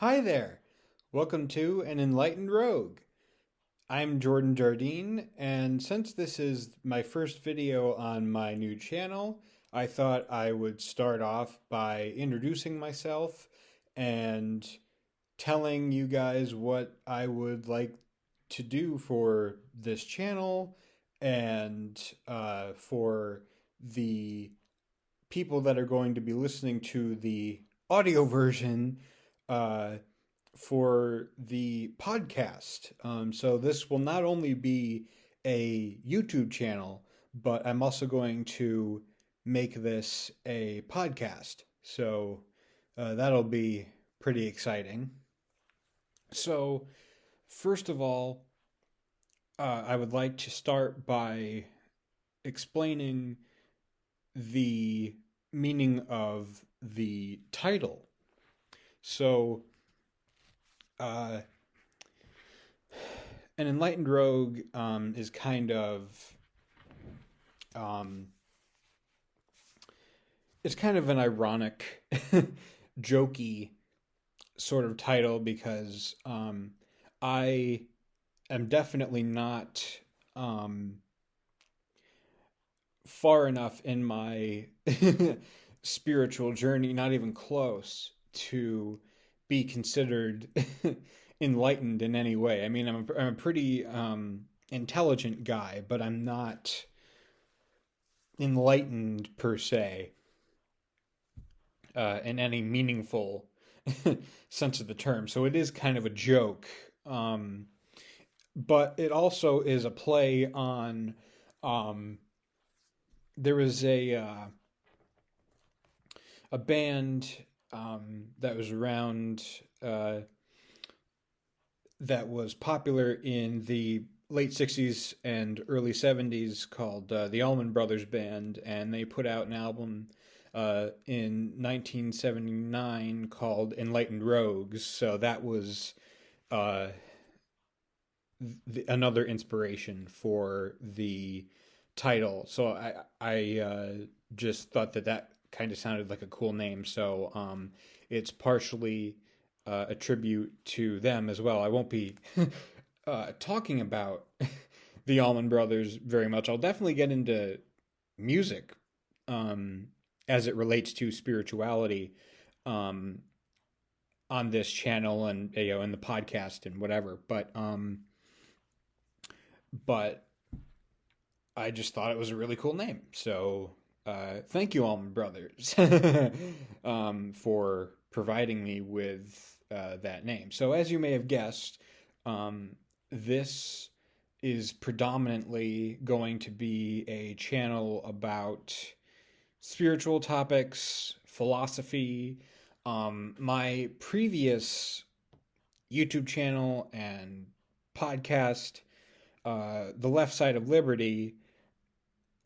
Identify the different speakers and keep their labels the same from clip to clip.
Speaker 1: Hi there. Welcome to An Enlightened Rogue. I'm Jordan Jardine, and since this is my first video on my new channel, I thought I would start off by introducing myself and telling you guys what I would like to do for this channel and uh, for the people that are going to be listening to the audio version uh, for the podcast. Um, so this will not only be a YouTube channel, but I'm also going to make this a podcast. So uh, that'll be pretty exciting. So, first of all, uh, I would like to start by explaining the meaning of the title. So, uh, an enlightened rogue um, is kind of um, it's kind of an ironic, jokey sort of title because um, I am definitely not um, far enough in my spiritual journey, not even close, to be considered enlightened in any way. I mean, I'm a, I'm a pretty um, intelligent guy, but I'm not enlightened per se uh, in any meaningful sense of the term. So it is kind of a joke. Um, but it also is a play on. Um, a uh, a band um, that was around uh, that was popular in the late 60s and early 70s called uh, the Allman Brothers Band, and they put out an album uh, in 1979 called Enlightened Rogues. So that was uh, the, another inspiration for the title. So I I uh, just thought that that kind of sounded like a cool name. So um, it's partially uh, a tribute to them as well. I won't be uh, talking about the Allman Brothers very much. I'll definitely get into music um, as it relates to spirituality um, on this channel and you know in the podcast and whatever. But um, but I just thought it was a really cool name. So uh, thank you, Allman Brothers, um, for providing me with uh, that name. So, as you may have guessed, um, this is predominantly going to be a channel about spiritual topics, philosophy. Um, my previous YouTube channel and podcast, uh, The Left Side of Liberty,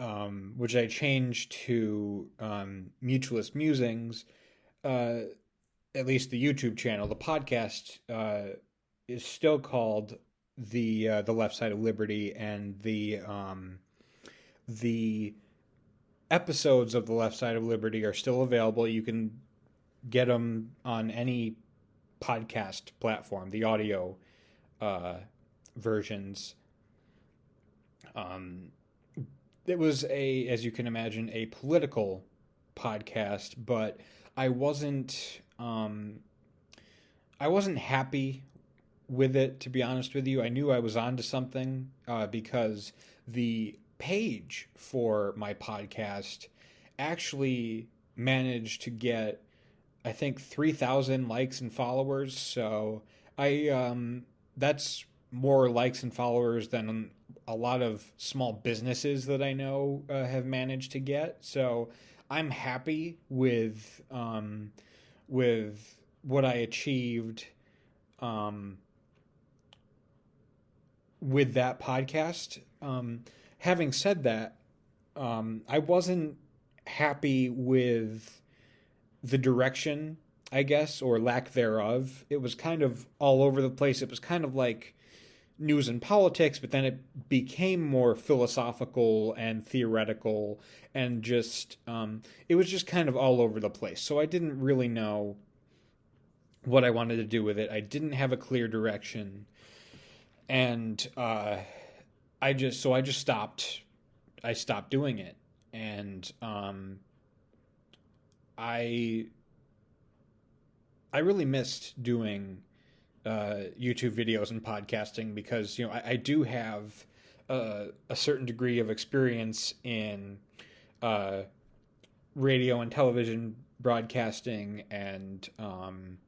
Speaker 1: um, which I changed to um, Mutualist Musings, uh, at least the YouTube channel. The podcast uh, is still called the uh, the Left Side of Liberty, and the um, the episodes of the Left Side of Liberty are still available. You can get them on any podcast platform, the audio uh, versions. Um, it was a, as you can imagine, a political podcast, but I wasn't, um, I wasn't happy with it. To be honest with you, I knew I was onto something uh, because the page for my podcast actually managed to get, I think, three thousand likes and followers. So I, um, that's more likes and followers than a lot of small businesses that I know uh, have managed to get. So I'm happy with um, with what I achieved um, with that podcast. Um, having said that, um, I wasn't happy with the direction, I guess, or lack thereof. It was kind of all over the place. It was kind of like news and politics, but then it became more philosophical and theoretical and just um, it was just kind of all over the place. So I didn't really know what I wanted to do with it. I didn't have a clear direction, and uh, I just so I just stopped. I stopped doing it, and um, I I really missed doing uh, YouTube videos and podcasting because you know I, I do have uh, a certain degree of experience in uh, radio and television broadcasting and um,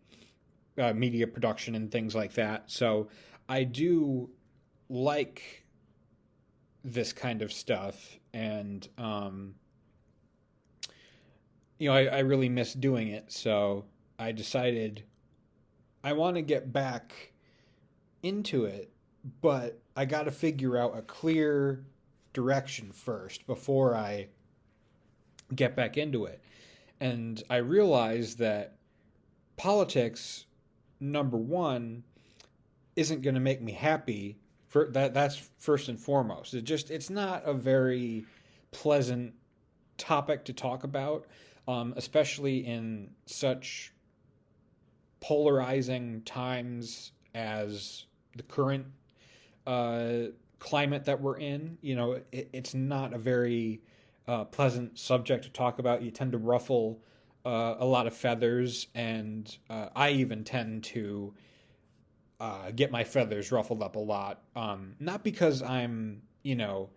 Speaker 1: uh, media production and things like that. So I do like this kind of stuff, and um, you know I, I really miss doing it. So I decided I want to get back into it, but I got to figure out a clear direction first before I get back into it. And I realized that politics, number one, isn't going to make me happy. For that, that's first and foremost. It just it's not a very pleasant topic to talk about, um, especially in such polarizing times as the current uh, climate that we're in. You know, it, it's not a very uh, pleasant subject to talk about. You tend to ruffle uh, a lot of feathers, and uh, I even tend to uh, get my feathers ruffled up a lot. Um, not because I'm, you know,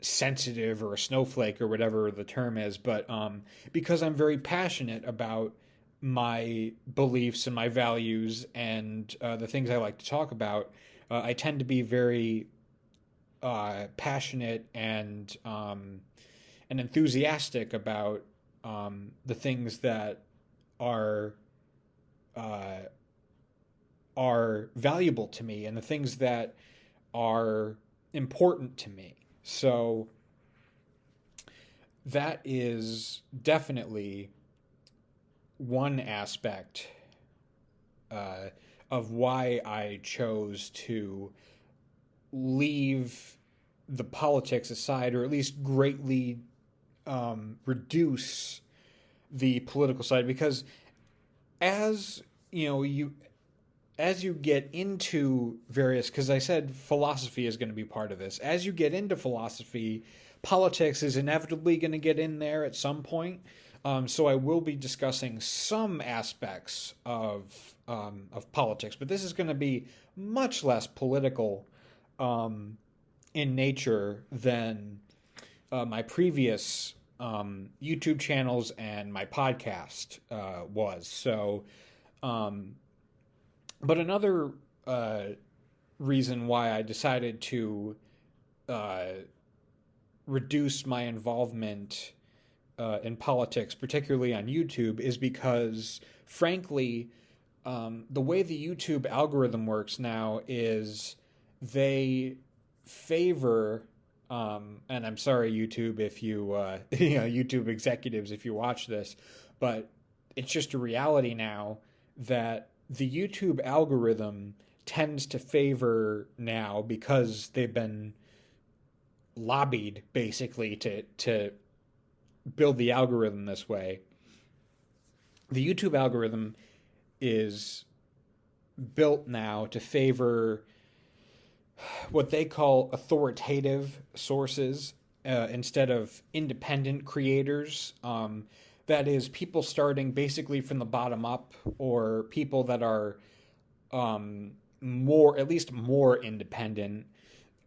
Speaker 1: sensitive or a snowflake or whatever the term is, but um, because I'm very passionate about my beliefs and my values and uh, the things I like to talk about, uh, I tend to be very uh, passionate and um, and enthusiastic about um, the things that are uh, are valuable to me and the things that are important to me. So that is definitely one aspect uh, of why I chose to leave the politics aside, or at least greatly um, reduce the political side, because as you know, you as you get into various, because I said philosophy is going to be part of this. As you get into philosophy, politics is inevitably going to get in there at some point. Um, so I will be discussing some aspects of um, of politics, but this is going to be much less political um, in nature than uh, my previous um, YouTube channels and my podcast uh, was. So, um, but another uh, reason why I decided to uh, reduce my involvement uh, in politics, particularly on YouTube, is because, frankly, um, the way the YouTube algorithm works now is they favor. Um, and I'm sorry, YouTube, if you, uh, you know, YouTube executives, if you watch this, but it's just a reality now that the YouTube algorithm tends to favor now because they've been lobbied basically to to build the algorithm this way. The YouTube algorithm is built now to favor what they call authoritative sources uh, instead of independent creators. Um, that is, people starting basically from the bottom up, or people that are um, more, at least more independent.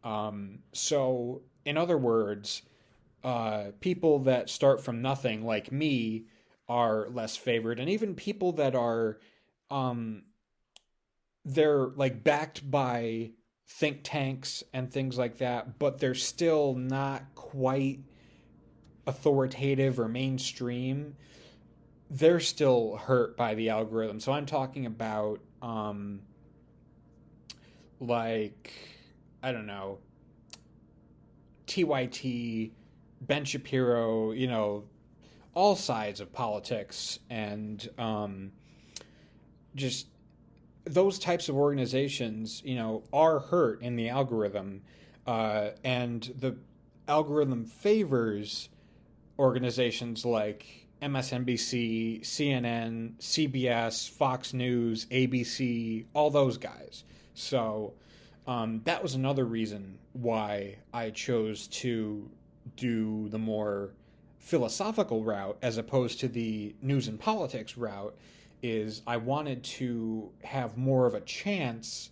Speaker 1: Um, so, in other words, uh, people that start from nothing, like me, are less favored, and even people that are, um, they're like backed by think tanks and things like that, but they're still not quite authoritative or mainstream. They're still hurt by the algorithm. So I'm talking about, um, like, I don't know, TYT Ben Shapiro, you know, all sides of politics and um, just those types of organizations, you know, are hurt in the algorithm, uh, and the algorithm favors organizations like MSNBC, CNN, CBS, Fox News, ABC, all those guys. So um, that was another reason why I chose to do the more philosophical route as opposed to the news and politics route is I wanted to have more of a chance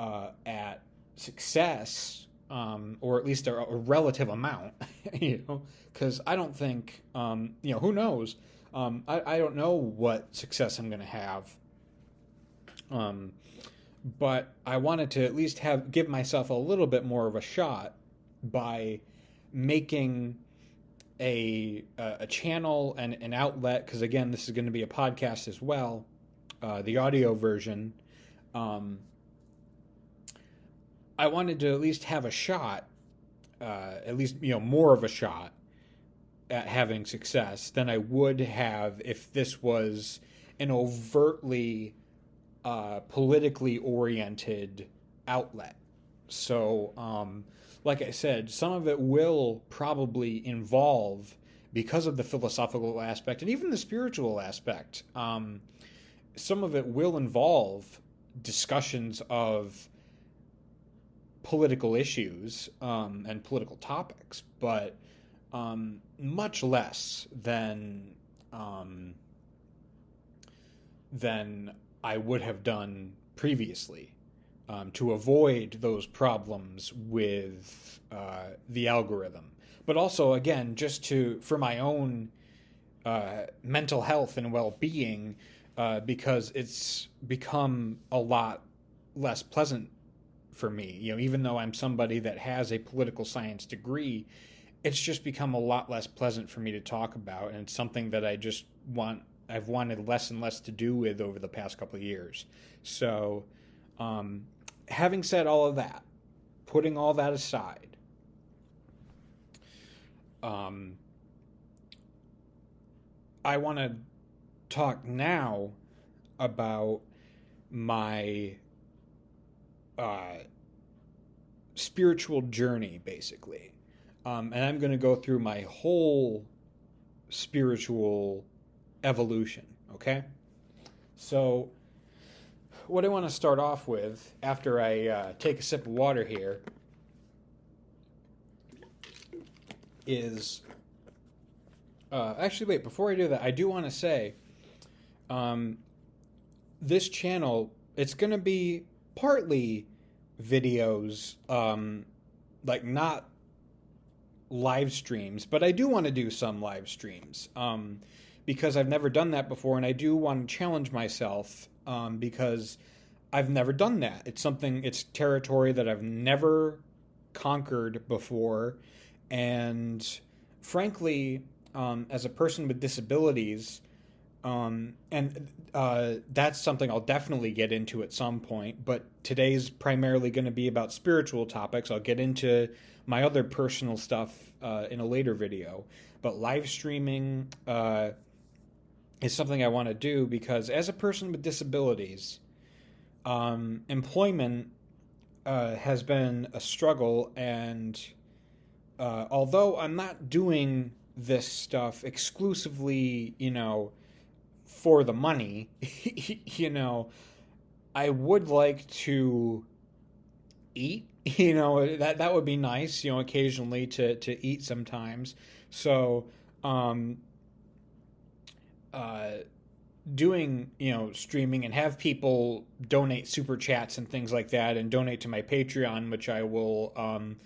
Speaker 1: uh, at success, um, or at least a, a relative amount, you know, because I don't think, um, you know, who knows? Um, I, I don't know what success I'm going to have. Um, but I wanted to at least have give myself a little bit more of a shot by making a a channel and an outlet because again this is going to be a podcast as well uh, the audio version um, i wanted to at least have a shot uh, at least you know more of a shot at having success than i would have if this was an overtly uh, politically oriented outlet. So um, like I said, some of it will probably involve, because of the philosophical aspect and even the spiritual aspect, um, some of it will involve discussions of political issues um, and political topics, but um, much less than um, than I would have done previously um, to avoid those problems with uh, the algorithm. But also, again, just to for my own uh, mental health and well being, uh, because it's become a lot less pleasant for me. You know, even though I'm somebody that has a political science degree, it's just become a lot less pleasant for me to talk about, and it's something that I just want. I've wanted less and less to do with over the past couple of years. So, um, having said all of that, putting all that aside, um, I want to talk now about my uh, spiritual journey, basically. Um, and I'm going to go through my whole spiritual evolution, okay? So, what I want to start off with, after I uh, take a sip of water here, is uh, actually wait before I do that, I do want to say, um, this channel it's going to be partly videos, um, like not live streams, but I do want to do some live streams. Um, because I've never done that before, and I do want to challenge myself um, because I've never done that. It's something, it's territory that I've never conquered before. And frankly, um, as a person with disabilities, um, and uh, that's something I'll definitely get into at some point. But today's primarily going to be about spiritual topics. I'll get into my other personal stuff uh, in a later video. But live streaming, uh, is something I want to do because as a person with disabilities, um, employment uh, has been a struggle, and uh, although I'm not doing this stuff exclusively, you know, for the money, you know, I would like to eat. You know that that would be nice. You know, occasionally to to eat sometimes. So. Um, uh, doing you know streaming and have people donate super chats and things like that and donate to my patreon which i will um,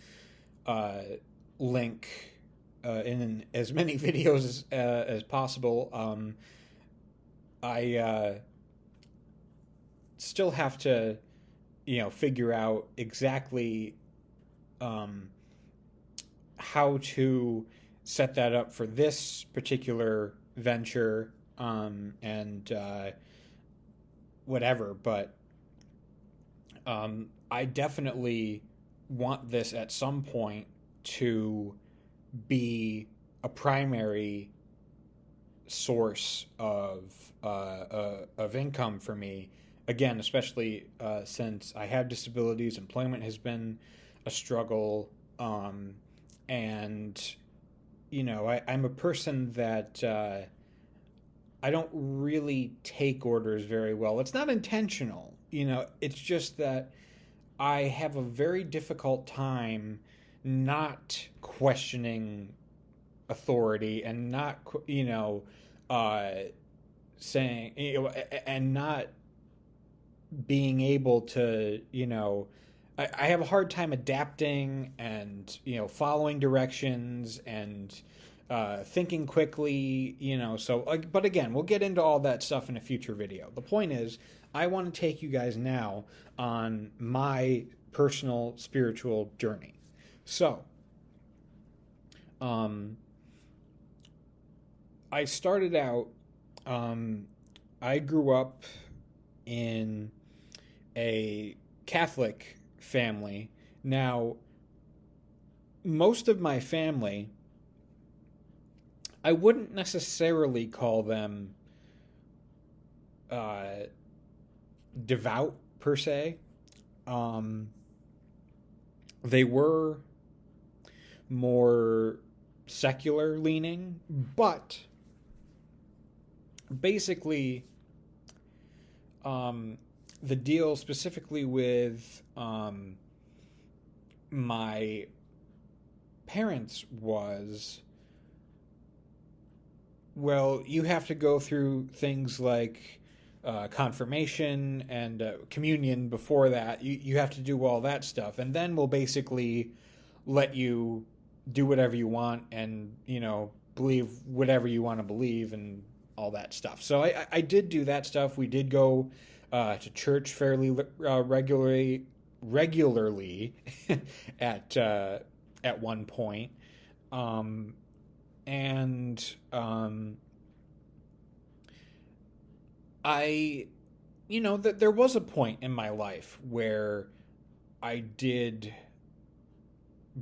Speaker 1: uh, link uh, in as many videos as, uh, as possible. Um, i uh, still have to you know figure out exactly um, how to set that up for this particular venture um, and uh, whatever. But um, I definitely want this at some point to be a primary source of uh, uh, of income for me. Again, especially uh, since I have disabilities, employment has been a struggle, um, and you know I, am a person that uh, I don't really take orders very well. It's not intentional, you know, it's just that I have a very difficult time not questioning authority and not, you know, uh, saying, you know, and not being able to, you know, I, I have a hard time adapting and, you know, following directions and, uh, thinking quickly, you know. So, but again, we'll get into all that stuff in a future video. The point is, I want to take you guys now on my personal spiritual journey. So, um, I started out, um, I grew up in a Catholic family. Now, most of my family I wouldn't necessarily call them uh, devout per se. Um, they were more secular leaning, but basically, um, the deal specifically with um, my parents was well, you have to go through things like uh, confirmation and uh, communion before that. You, you have to do all that stuff. And then we'll basically let you do whatever you want and, you know, believe whatever you want to believe and all that stuff. So I, I did do that stuff. We did go uh, to church fairly uh, regularly, regularly at uh, at one point. Um, and um, I, you know, that there was a point in my life where I did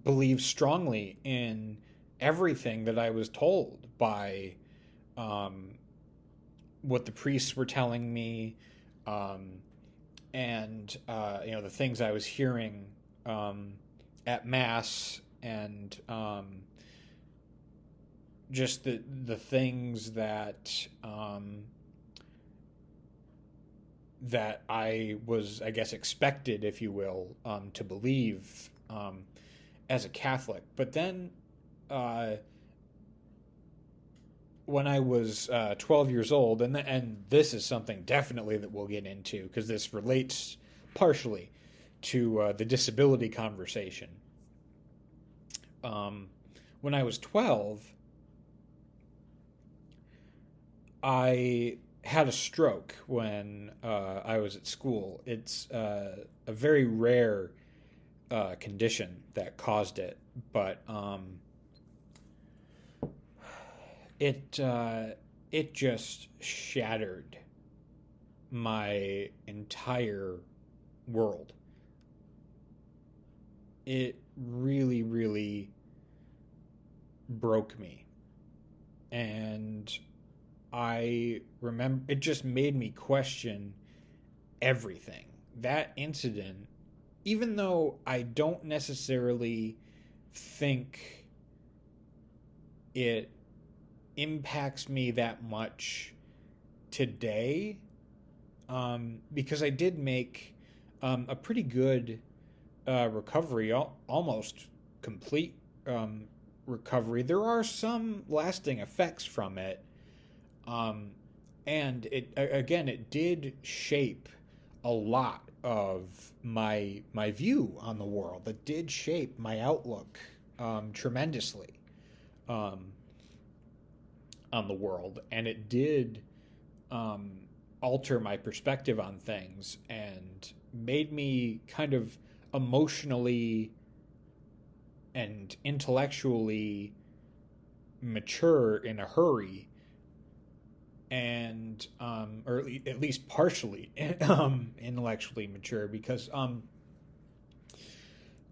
Speaker 1: believe strongly in everything that I was told by um, what the priests were telling me, um, and uh, you know the things I was hearing um, at mass and um, just the the things that um, that I was, I guess, expected, if you will, um, to believe um, as a Catholic. But then, uh, when I was uh, 12 years old, and th- and this is something definitely that we'll get into because this relates partially to uh, the disability conversation. Um, when I was 12, I had a stroke when uh, I was at school. It's uh, a very rare uh, condition that caused it, but um, it uh, it just shattered my entire world. It really, really broke me, and I remember it just made me question everything. That incident, even though I don't necessarily think it impacts me that much today, um, because I did make um, a pretty good uh, recovery, al- almost complete um, recovery. There are some lasting effects from it um, and it again, it did shape a lot of my my view on the world. It did shape my outlook um, tremendously um, on the world, and it did um, alter my perspective on things and made me kind of emotionally and intellectually mature in a hurry and um, or at least partially um, intellectually mature because um,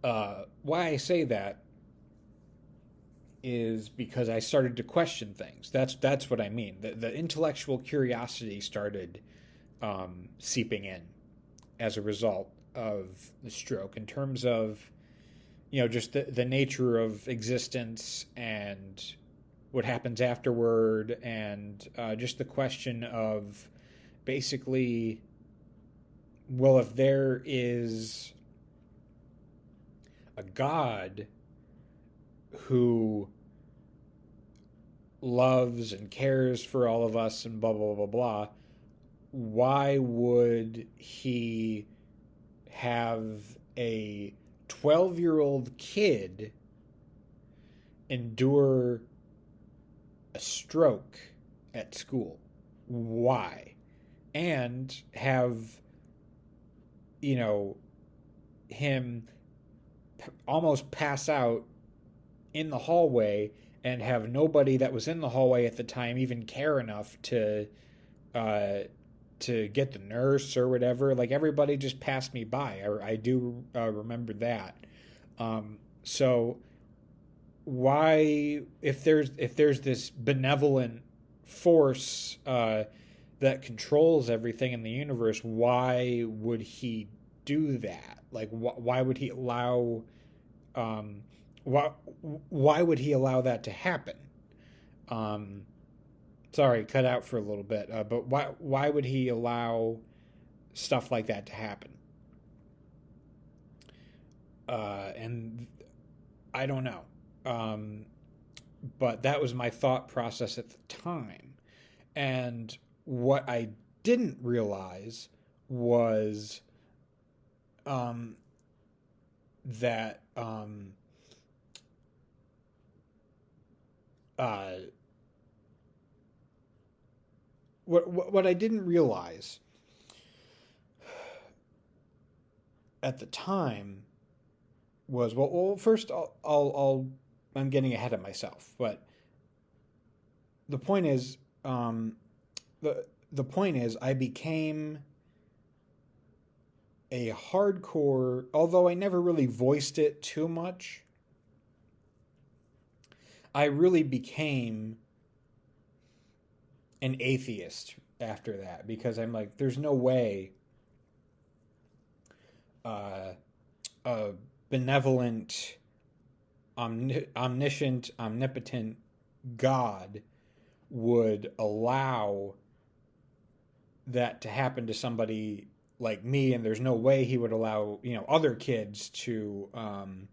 Speaker 1: uh, why I say that is because I started to question things. That's that's what I mean. The, the intellectual curiosity started um, seeping in as a result of the stroke in terms of you know just the, the nature of existence and
Speaker 2: what happens afterward, and uh, just the question of basically, well, if there is a God who loves and cares for all of us and blah blah blah blah why would he have a 12 year old kid endure a stroke at school why and have you know him almost pass out in the hallway and have nobody that was in the hallway at the time even care enough to uh, to get the nurse or whatever. Like everybody just passed me by. I, I do uh, remember that. Um, so why, if there's if there's this benevolent force uh, that controls everything in the universe, why would he do that? Like, wh- why would he allow? Um, why why would he allow that to happen? Um, sorry, cut out for a little bit. Uh, but why why would he allow stuff like that to happen? Uh, and I don't know. Um, but that was my thought process at the time. And what I didn't realize was um, that um, uh, what, what what I didn't realize at the time was well, well first I'll, I'll, I'll I'm getting ahead of myself, but the point is um, the the point is I became a hardcore although I never really voiced it too much I really became an atheist after that because I'm like, there's no way uh, a benevolent, omni- omniscient, omnipotent God would allow that to happen to somebody like me, and there's no way he would allow you know other kids to um,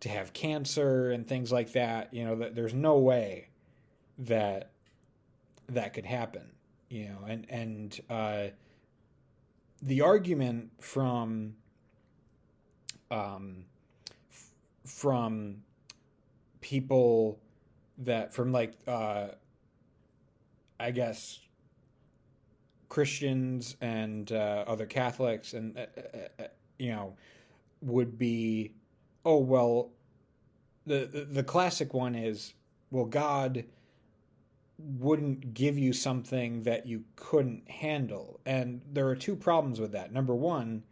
Speaker 2: to have cancer and things like that. You know, that there's no way that that could happen. You know, and and uh, the argument from um, from people that from like uh, I guess Christians and uh, other Catholics and uh, uh, uh you know would be oh well the, the the classic one is well god wouldn't give you something that you couldn't handle. And there are two problems with that. Number one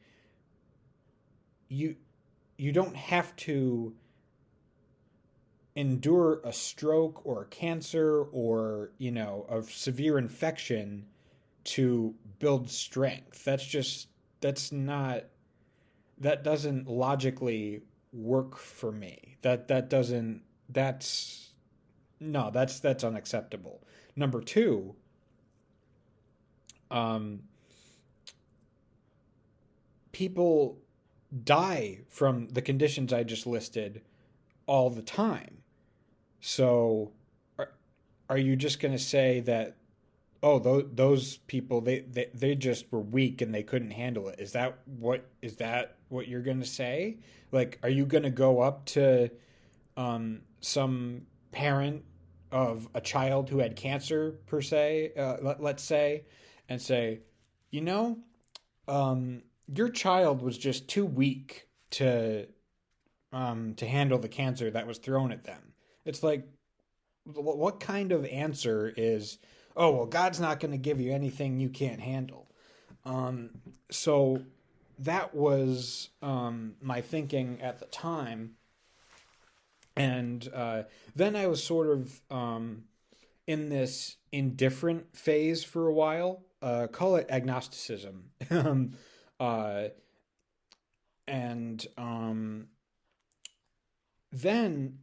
Speaker 2: you you don't have to endure a stroke or a cancer or you know a severe infection to build strength that's just that's not that doesn't logically work for me. That that doesn't that's no, that's that's unacceptable. Number 2, um people die from the conditions I just listed all the time. So are, are you just going to say that oh those those people they, they they just were weak and they couldn't handle it? Is that what is that what you're going to say? Like are you going to go up to um, some parent of a child who had cancer per se uh, let, let's say and say you know um, your child was just too weak to um, to handle the cancer that was thrown at them it's like what kind of answer is oh well god's not going to give you anything you can't handle. Um, so that was um, my thinking at the time. And uh, then i was sort of um, in this indifferent phase for a while. Uh, call it agnosticism. Um, uh, and um, then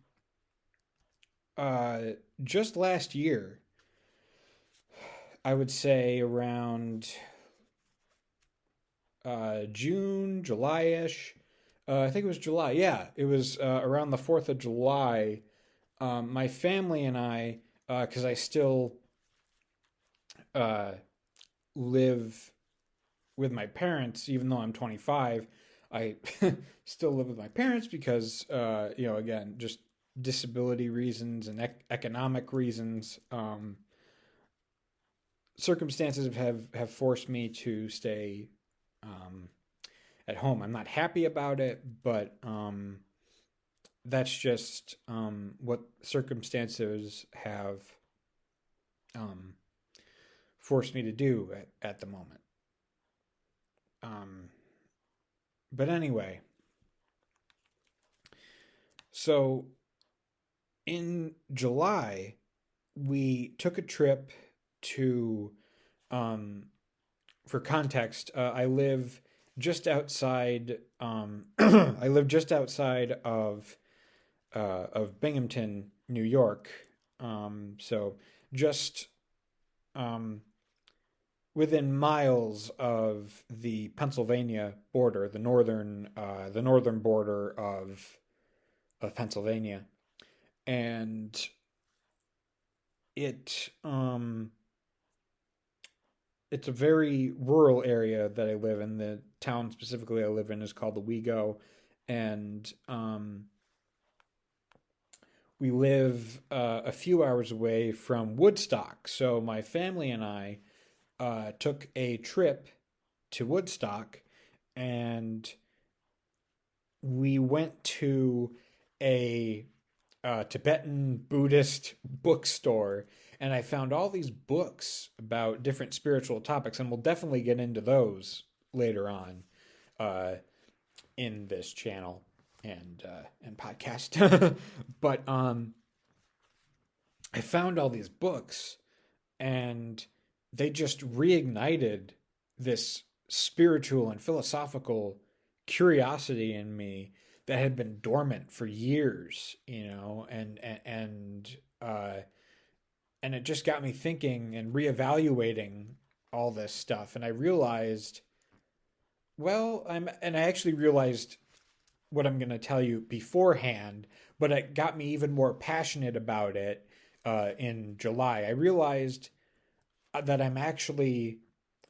Speaker 2: uh, just last year, I would say around uh, June, July ish. Uh, I think it was July. Yeah, it was uh, around the 4th of July. Um, my family and I, because I still uh, live with my parents, even though I'm 25. I still live with my parents because, uh, you know, again, just disability reasons and ec- economic reasons. Um, circumstances have, have forced me to stay um, at home. I'm not happy about it, but um, that's just um, what circumstances have um, forced me to do at, at the moment. Um, but anyway, so in July, we took a trip to, um, for context, uh, I live just outside, um, I live just outside of, uh, of Binghamton, New York. Um, so just, um, within miles of the Pennsylvania border, the northern uh, the northern border of of Pennsylvania, and it um it's a very rural area that I live in. The town specifically I live in is called Owego, and um, we live uh, a few hours away from Woodstock. So my family and I uh, took a trip to Woodstock and we went to a uh, Tibetan Buddhist bookstore and I found all these books about different spiritual topics, and we'll definitely get into those later on uh, in this channel and uh, and podcast. but um, I found all these books, and they just reignited this spiritual and philosophical curiosity in me that had been dormant for years, you know, and and, and uh, and it just got me thinking and reevaluating all this stuff, and I realized, well, I'm, and I actually realized what I'm going to tell you beforehand, but it got me even more passionate about it uh, in July. I realized uh, that I'm actually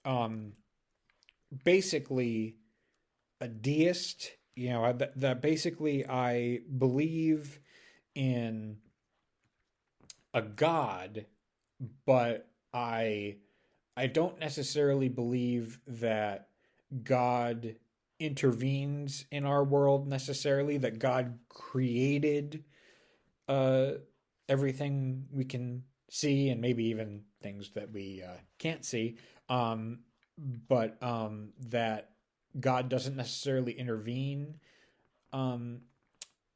Speaker 2: um, basically a deist. You know, that, that basically I believe in a god, but I I don't necessarily believe that God intervenes in our world necessarily. That God created uh, everything we can see and maybe even things that we uh, can't see. Um, but um, that God doesn't necessarily intervene, um,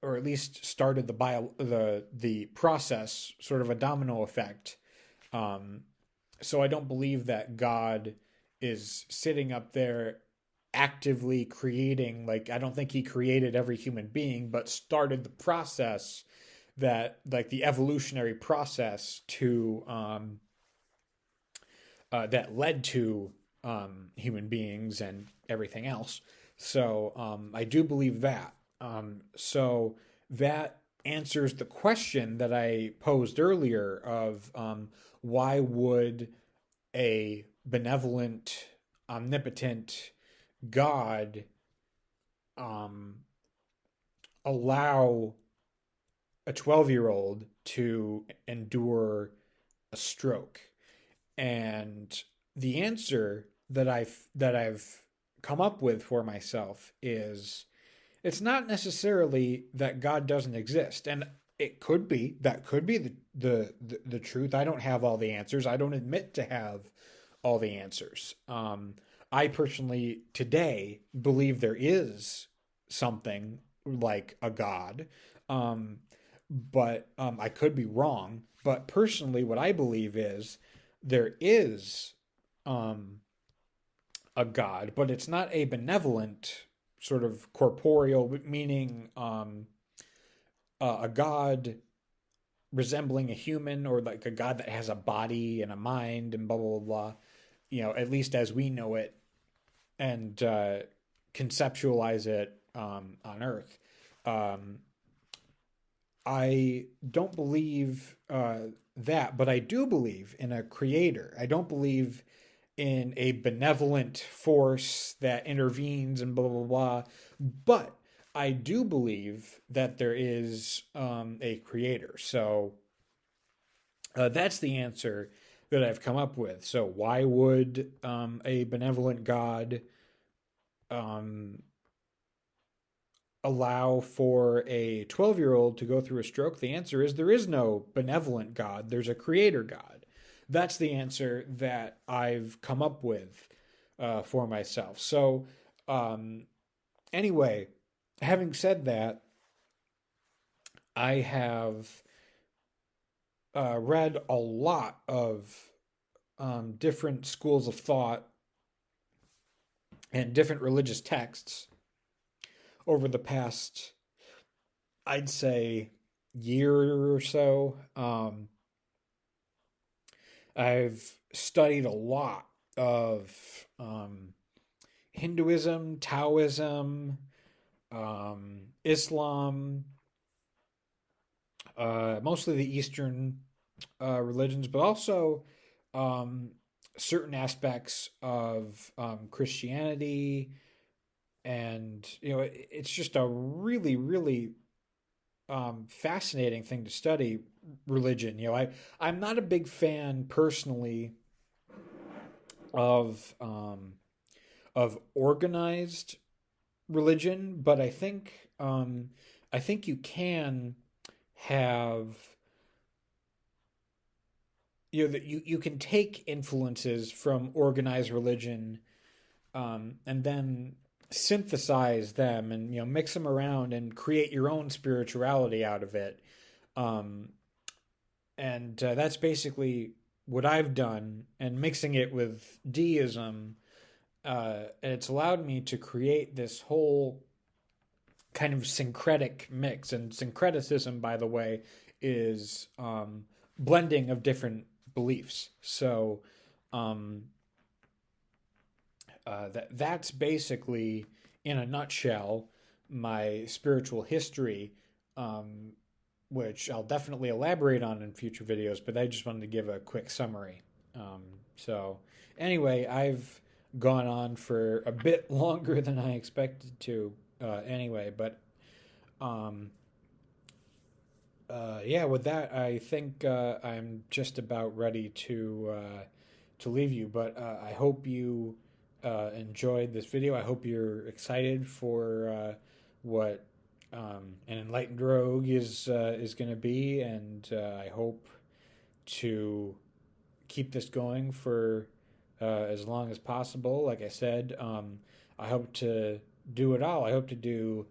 Speaker 2: or at least started the bio the the process, sort of a domino effect. Um, so I don't believe that God is sitting up there actively creating like I don't think he created every human being, but started the process that like the evolutionary process to um, uh, that led to um, human beings and everything else. So um, I do believe that. Um, so that answers the question that I posed earlier of um, why would a benevolent, omnipotent God um, allow a 12 year old to endure a stroke and the answer that i've that i've come up with for myself is it's not necessarily that god doesn't exist. And it could be that could be the the the, truth. I don't have all the answers. I don't admit to have all the answers. Um i personally today believe there is something like a god. Um but um, I could be wrong. But personally, what I believe is there is um, a God, but it's not a benevolent sort of corporeal, meaning um, uh, a God resembling a human or like a God that has a body and a mind and blah blah blah. blah you know, at least as we know it, and uh, conceptualize it um, on Earth. Um, I don't believe uh, that, but I do believe in a creator. I don't believe in a benevolent force that intervenes and blah blah blah. But I do believe that there is um, a creator. So uh, that's the answer that I've come up with. So why would um, a benevolent God um, allow for a 12 year old to go through a stroke? The answer is there is no benevolent God, there's a creator God. That's the answer that I've come up with uh, for myself. So, um, anyway, having said that, I have uh, read a lot of um, different schools of thought and different religious texts over the past, I'd say, year or so. Um, I've studied a lot of um, Hinduism, Taoism, um, Islam, uh, mostly the Eastern uh, religions, but also um, certain aspects of um, Christianity, and you know, it, it's just a really, really um, fascinating thing to study religion. You know, I I'm not a big fan personally of um, of organized religion, but I think um, I think you can have you know that you, you can take influences from organized religion um, and then synthesize them and you know mix them around and create your own spirituality out of it um, and uh, that's basically what I've done and mixing it with deism uh, it's allowed me to create this whole kind of syncretic mix. And syncreticism, by the way, is um, blending of different beliefs. So um, uh, that that's basically, in a nutshell, my spiritual history. Um, which I'll definitely elaborate on in future videos, but I just wanted to give a quick summary. Um, so, anyway, I've gone on for a bit longer than I expected to, uh, anyway. But um, uh, yeah, with that, I think uh, I'm just about ready to uh, to leave you. But uh, I hope you uh, enjoyed this video. I hope you're excited for what um, an enlightened rogue is is going to be, and I hope to keep this going for as long as possible. Like I said, um, I hope to do it all. I hope to do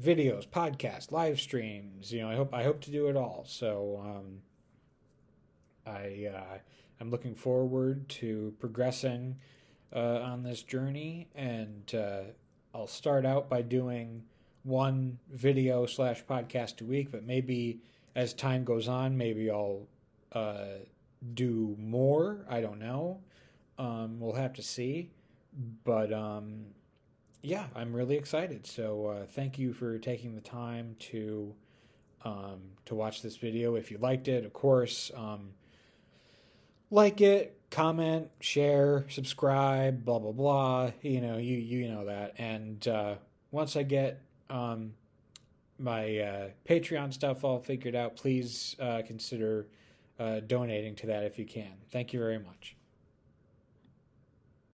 Speaker 2: videos, podcasts, live streams. You know, I hope I hope to do it all. So um, I uh, I'm looking forward to progressing uh, on this journey, and uh, I'll start out by doing one video slash podcast a week, but maybe as time goes on, maybe I'll uh, do more. I don't know. Um, we'll have to see, but um, yeah, I'm really excited. So uh, thank you for taking the time to um, to watch this video. If you liked it, of course, um, like it, comment, share, subscribe, blah blah blah. You know, you you know that. And uh, once I get um, my uh, Patreon stuff all figured out, please uh, consider uh, donating to that if you can. Thank you very much.